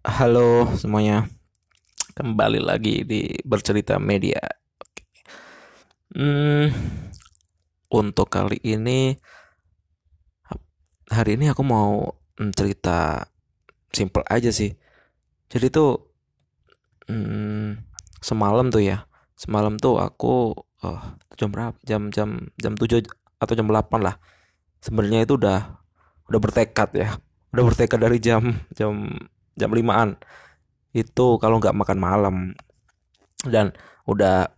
Halo semuanya, kembali lagi di bercerita media. Hmm, untuk kali ini, hari ini aku mau cerita simple aja sih. Jadi tuh hmm, semalam tuh ya, semalam tuh aku oh, jam berapa? Jam jam jam 7 atau jam 8 lah. Sebenarnya itu udah udah bertekad ya, udah bertekad dari jam jam jam limaan. Itu kalau nggak makan malam. Dan udah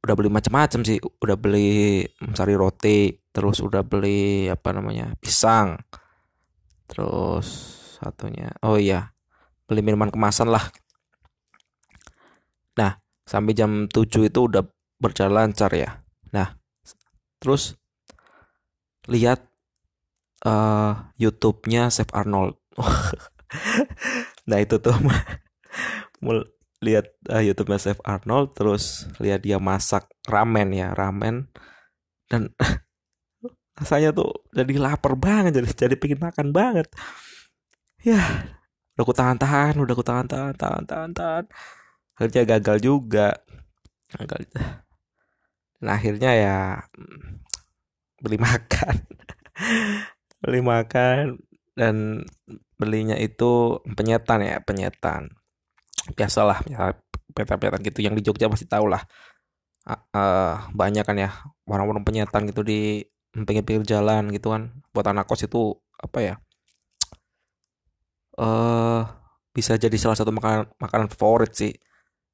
udah beli macam-macam sih. Udah beli sari roti terus udah beli apa namanya pisang. Terus satunya oh iya beli minuman kemasan lah. Nah sampai jam 7 itu udah berjalan lancar ya. Nah terus lihat uh, YouTube-nya Chef Arnold nah itu tuh lihat uh, YouTube Chef Arnold terus lihat dia masak ramen ya ramen. Dan rasanya tuh jadi lapar banget jadi jadi pengen makan banget. Ya udah aku tahan-tahan udah aku tahan-tahan tahan-tahan tahan akhirnya gagal juga. Gagal. Dan akhirnya ya beli makan. Beli makan dan belinya itu penyetan ya penyetan. Biasalah ya penyetan-penyetan gitu. Yang di Jogja pasti tahu lah uh, banyak kan ya warung-warung penyetan gitu di pinggir-pinggir jalan gitu kan. Buat anak kos itu apa ya eh uh, bisa jadi salah satu makanan makanan favorit sih.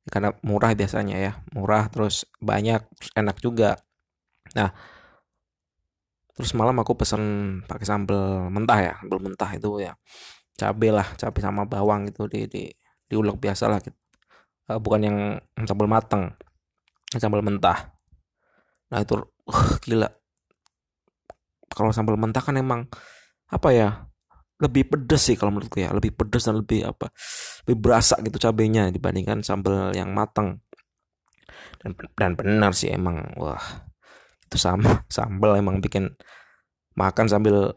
Karena murah biasanya ya murah terus banyak terus enak juga. Nah terus malam aku pesen pakai sambal mentah ya sambal mentah itu ya cabai lah cabai sama bawang itu di di diulek biasa lah gitu. Uh, bukan yang sambal mateng sambal mentah. Nah itu uh, gila. Kalau sambal mentah kan emang apa ya lebih pedes sih kalau menurutku ya lebih pedes dan lebih apa lebih berasa gitu cabenya dibandingkan sambal yang mateng. Dan dan benar sih emang wah itu sama sambal emang bikin makan sambil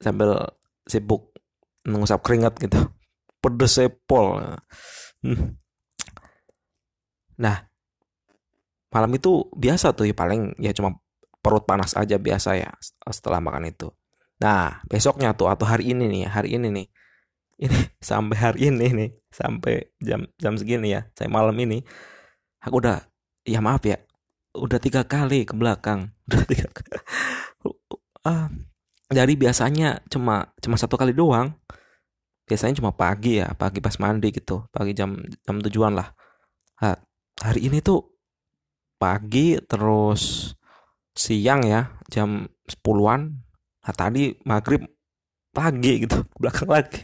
sambil sibuk mengusap keringat gitu. Pedes sepol. Hmm. nah malam itu biasa tuh ya paling ya cuma perut panas aja biasa ya setelah makan itu. Nah besoknya tuh atau hari ini nih hari ini nih ini sampai hari ini nih sampai jam jam segini ya saya malam ini aku udah ya maaf ya udah tiga kali ke belakang. Udah tiga kali. ah dari biasanya cuma cuma satu kali doang. Biasanya cuma pagi ya pagi pas mandi gitu. Pagi jam jam tujuan lah. Nah, hari ini tuh pagi terus siang ya jam sepuluhan. Nah tadi maghrib pagi gitu belakang lagi.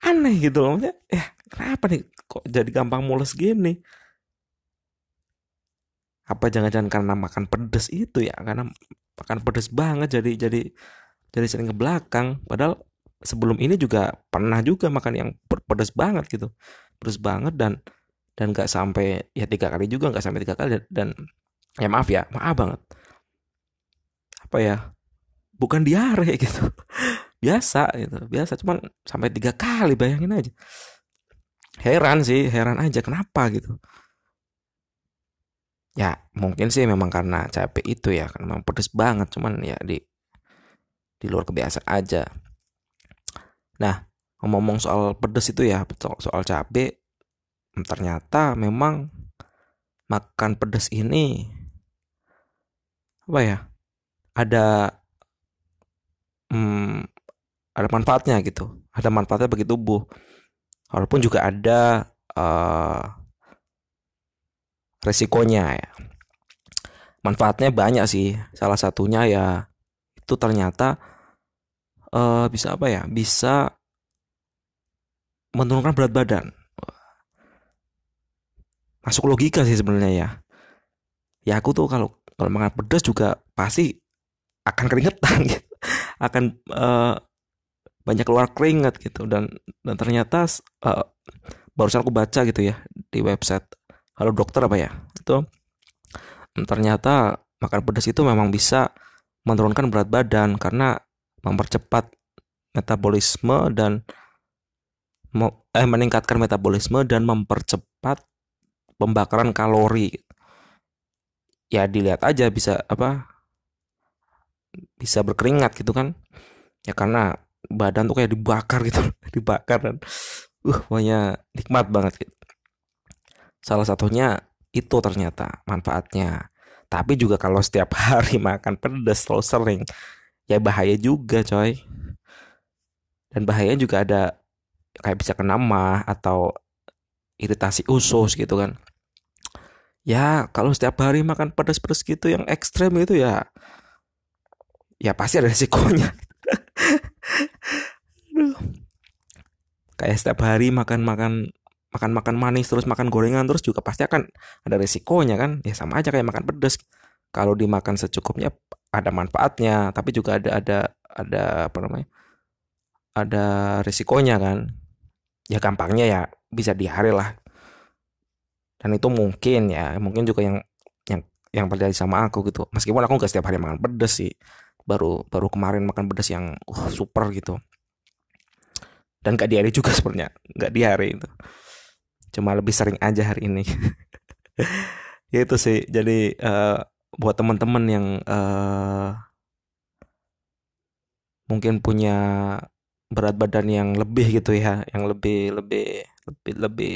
Aneh gitu loh eh kenapa nih kok jadi gampang mules gini apa jangan-jangan karena makan pedes itu ya? Karena makan pedes banget jadi jadi jadi sering ke belakang. Padahal sebelum ini juga pernah juga makan yang pedes banget gitu. Pedes banget dan dan nggak sampai ya tiga kali juga nggak sampai tiga kali. Dan, ya maaf ya maaf banget. Apa ya? Bukan diare gitu. Biasa gitu biasa. Cuman sampai tiga kali bayangin aja. Heran sih heran aja kenapa gitu ya mungkin sih memang karena capek itu ya karena memang pedes banget cuman ya di di luar kebiasaan aja. Nah ngomong-ngomong soal pedes itu ya soal, soal cabai ternyata memang makan pedes ini apa ya ada hmm, ada manfaatnya gitu ada manfaatnya bagi tubuh. Walaupun juga ada uh, resikonya ya. Manfaatnya banyak sih. Salah satunya ya itu ternyata uh, bisa apa ya? Bisa menurunkan berat badan. Masuk logika sih sebenarnya ya. Ya aku tuh kalau kalau makan pedas juga pasti akan keringetan gitu. Akan uh, banyak keluar keringat gitu dan dan ternyata uh, barusan aku baca gitu ya di website kalau dokter apa ya itu ternyata makan pedas itu memang bisa menurunkan berat badan karena mempercepat metabolisme dan eh, meningkatkan metabolisme dan mempercepat pembakaran kalori. Ya dilihat aja bisa apa bisa berkeringat gitu kan ya karena badan tuh kayak dibakar gitu dibakar dan uh pokoknya nikmat banget gitu. Salah satunya itu ternyata manfaatnya. Tapi juga kalau setiap hari makan pedas terlalu sering ya bahaya juga coy. Dan bahayanya juga ada kayak bisa kena mah atau iritasi usus gitu kan. Ya kalau setiap hari makan pedas-pedas gitu yang ekstrem itu ya ya pasti ada resikonya. Kayak setiap hari makan makan makan makan manis terus makan gorengan terus juga pasti akan ada resikonya kan? Ya sama aja kayak makan pedas kalau dimakan secukupnya ada manfaatnya tapi juga ada ada ada apa namanya ada resikonya kan? Ya gampangnya ya bisa diare lah. Dan itu mungkin ya mungkin juga yang yang yang terjadi sama aku gitu. Meskipun aku gak setiap hari makan pedas sih. Baru baru kemarin makan pedas yang uh, super gitu. Dan gak diare juga sebenarnya gak diare itu cuma lebih sering aja hari ini. Ya itu sih. Jadi uh, buat teman-teman yang uh, mungkin punya berat badan yang lebih gitu ya yang lebih lebih lebih lebih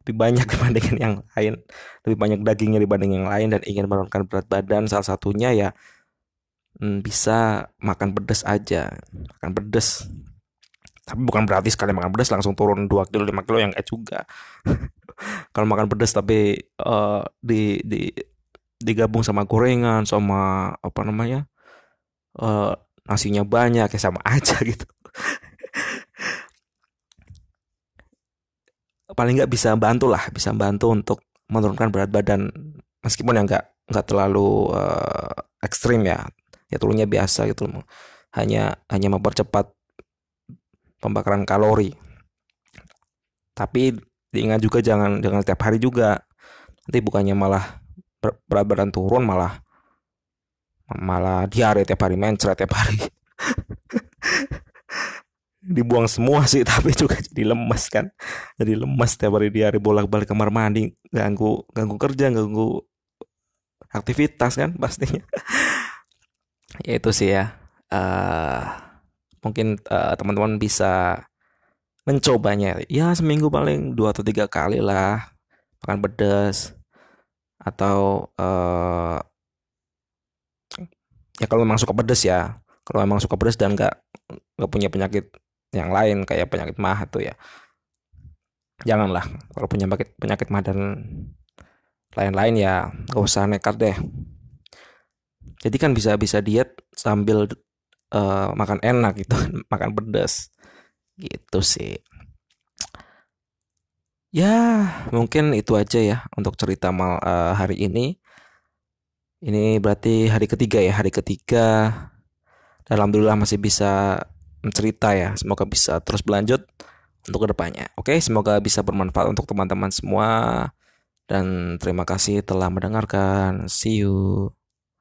lebih banyak dibandingin yang lain lebih banyak dagingnya dibanding yang lain dan ingin menurunkan berat badan salah satunya ya hmm, bisa makan pedas aja makan pedas tapi bukan berarti sekali makan pedas langsung turun 2 kilo 5 kilo yang kayak juga. Kalau makan pedas tapi uh, di di digabung sama gorengan sama apa namanya uh, nasinya banyak ya sama aja gitu. Paling nggak bisa bantu lah bisa bantu untuk menurunkan berat badan. Meskipun yang nggak nggak terlalu uh, ekstrim ya ya turunnya biasa gitu hanya hanya mempercepat pembakaran kalori. Tapi diingat juga jangan jangan setiap hari juga. Nanti bukannya malah berat badan turun malah malah diare tiap hari mencret tiap hari. Dibuang semua sih tapi juga jadi lemas kan. Jadi lemas tiap hari diare bolak-balik kamar mandi. Ganggu ganggu kerja ganggu aktivitas kan pastinya. Ya itu sih ya. Uh, mungkin uh, teman-teman bisa mencobanya. Ya seminggu paling dua atau tiga kali lah makan pedas atau uh, ya kalau memang suka pedas ya. Kalau memang suka pedas dan nggak nggak punya penyakit yang lain kayak penyakit mah tuh ya. Janganlah. Kalau punya penyakit penyakit mah dan lain-lain ya gak usah nekat deh. Jadi kan bisa bisa diet sambil uh, makan enak gitu makan pedas. Gitu sih. Ya mungkin itu aja ya untuk cerita mal uh, hari ini. Ini berarti hari ketiga ya hari ketiga. Alhamdulillah masih bisa mencerita ya semoga bisa terus berlanjut untuk ke depannya. Oke semoga bisa bermanfaat untuk teman-teman semua. Dan terima kasih telah mendengarkan. See you